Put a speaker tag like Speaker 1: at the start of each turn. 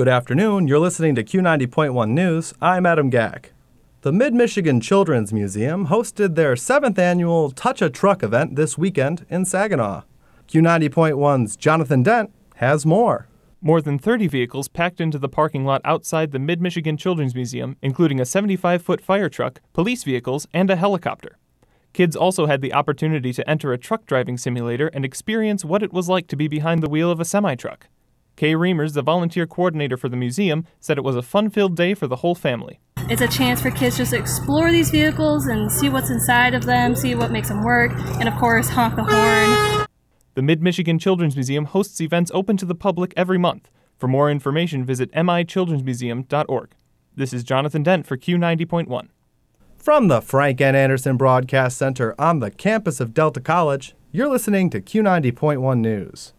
Speaker 1: Good afternoon. You're listening to Q90.1 News. I'm Adam Gack. The Mid Michigan Children's Museum hosted their seventh annual Touch a Truck event this weekend in Saginaw. Q90.1's Jonathan Dent has more.
Speaker 2: More than 30 vehicles packed into the parking lot outside the Mid Michigan Children's Museum, including a 75 foot fire truck, police vehicles, and a helicopter. Kids also had the opportunity to enter a truck driving simulator and experience what it was like to be behind the wheel of a semi truck. Kay Reimers, the volunteer coordinator for the museum, said it was a fun filled day for the whole family.
Speaker 3: It's a chance for kids just to explore these vehicles and see what's inside of them, see what makes them work, and of course, honk the horn.
Speaker 2: The Mid Michigan Children's Museum hosts events open to the public every month. For more information, visit michildrensmuseum.org. This is Jonathan Dent for Q90.1.
Speaker 1: From the Frank N. Anderson Broadcast Center on the campus of Delta College, you're listening to Q90.1 News.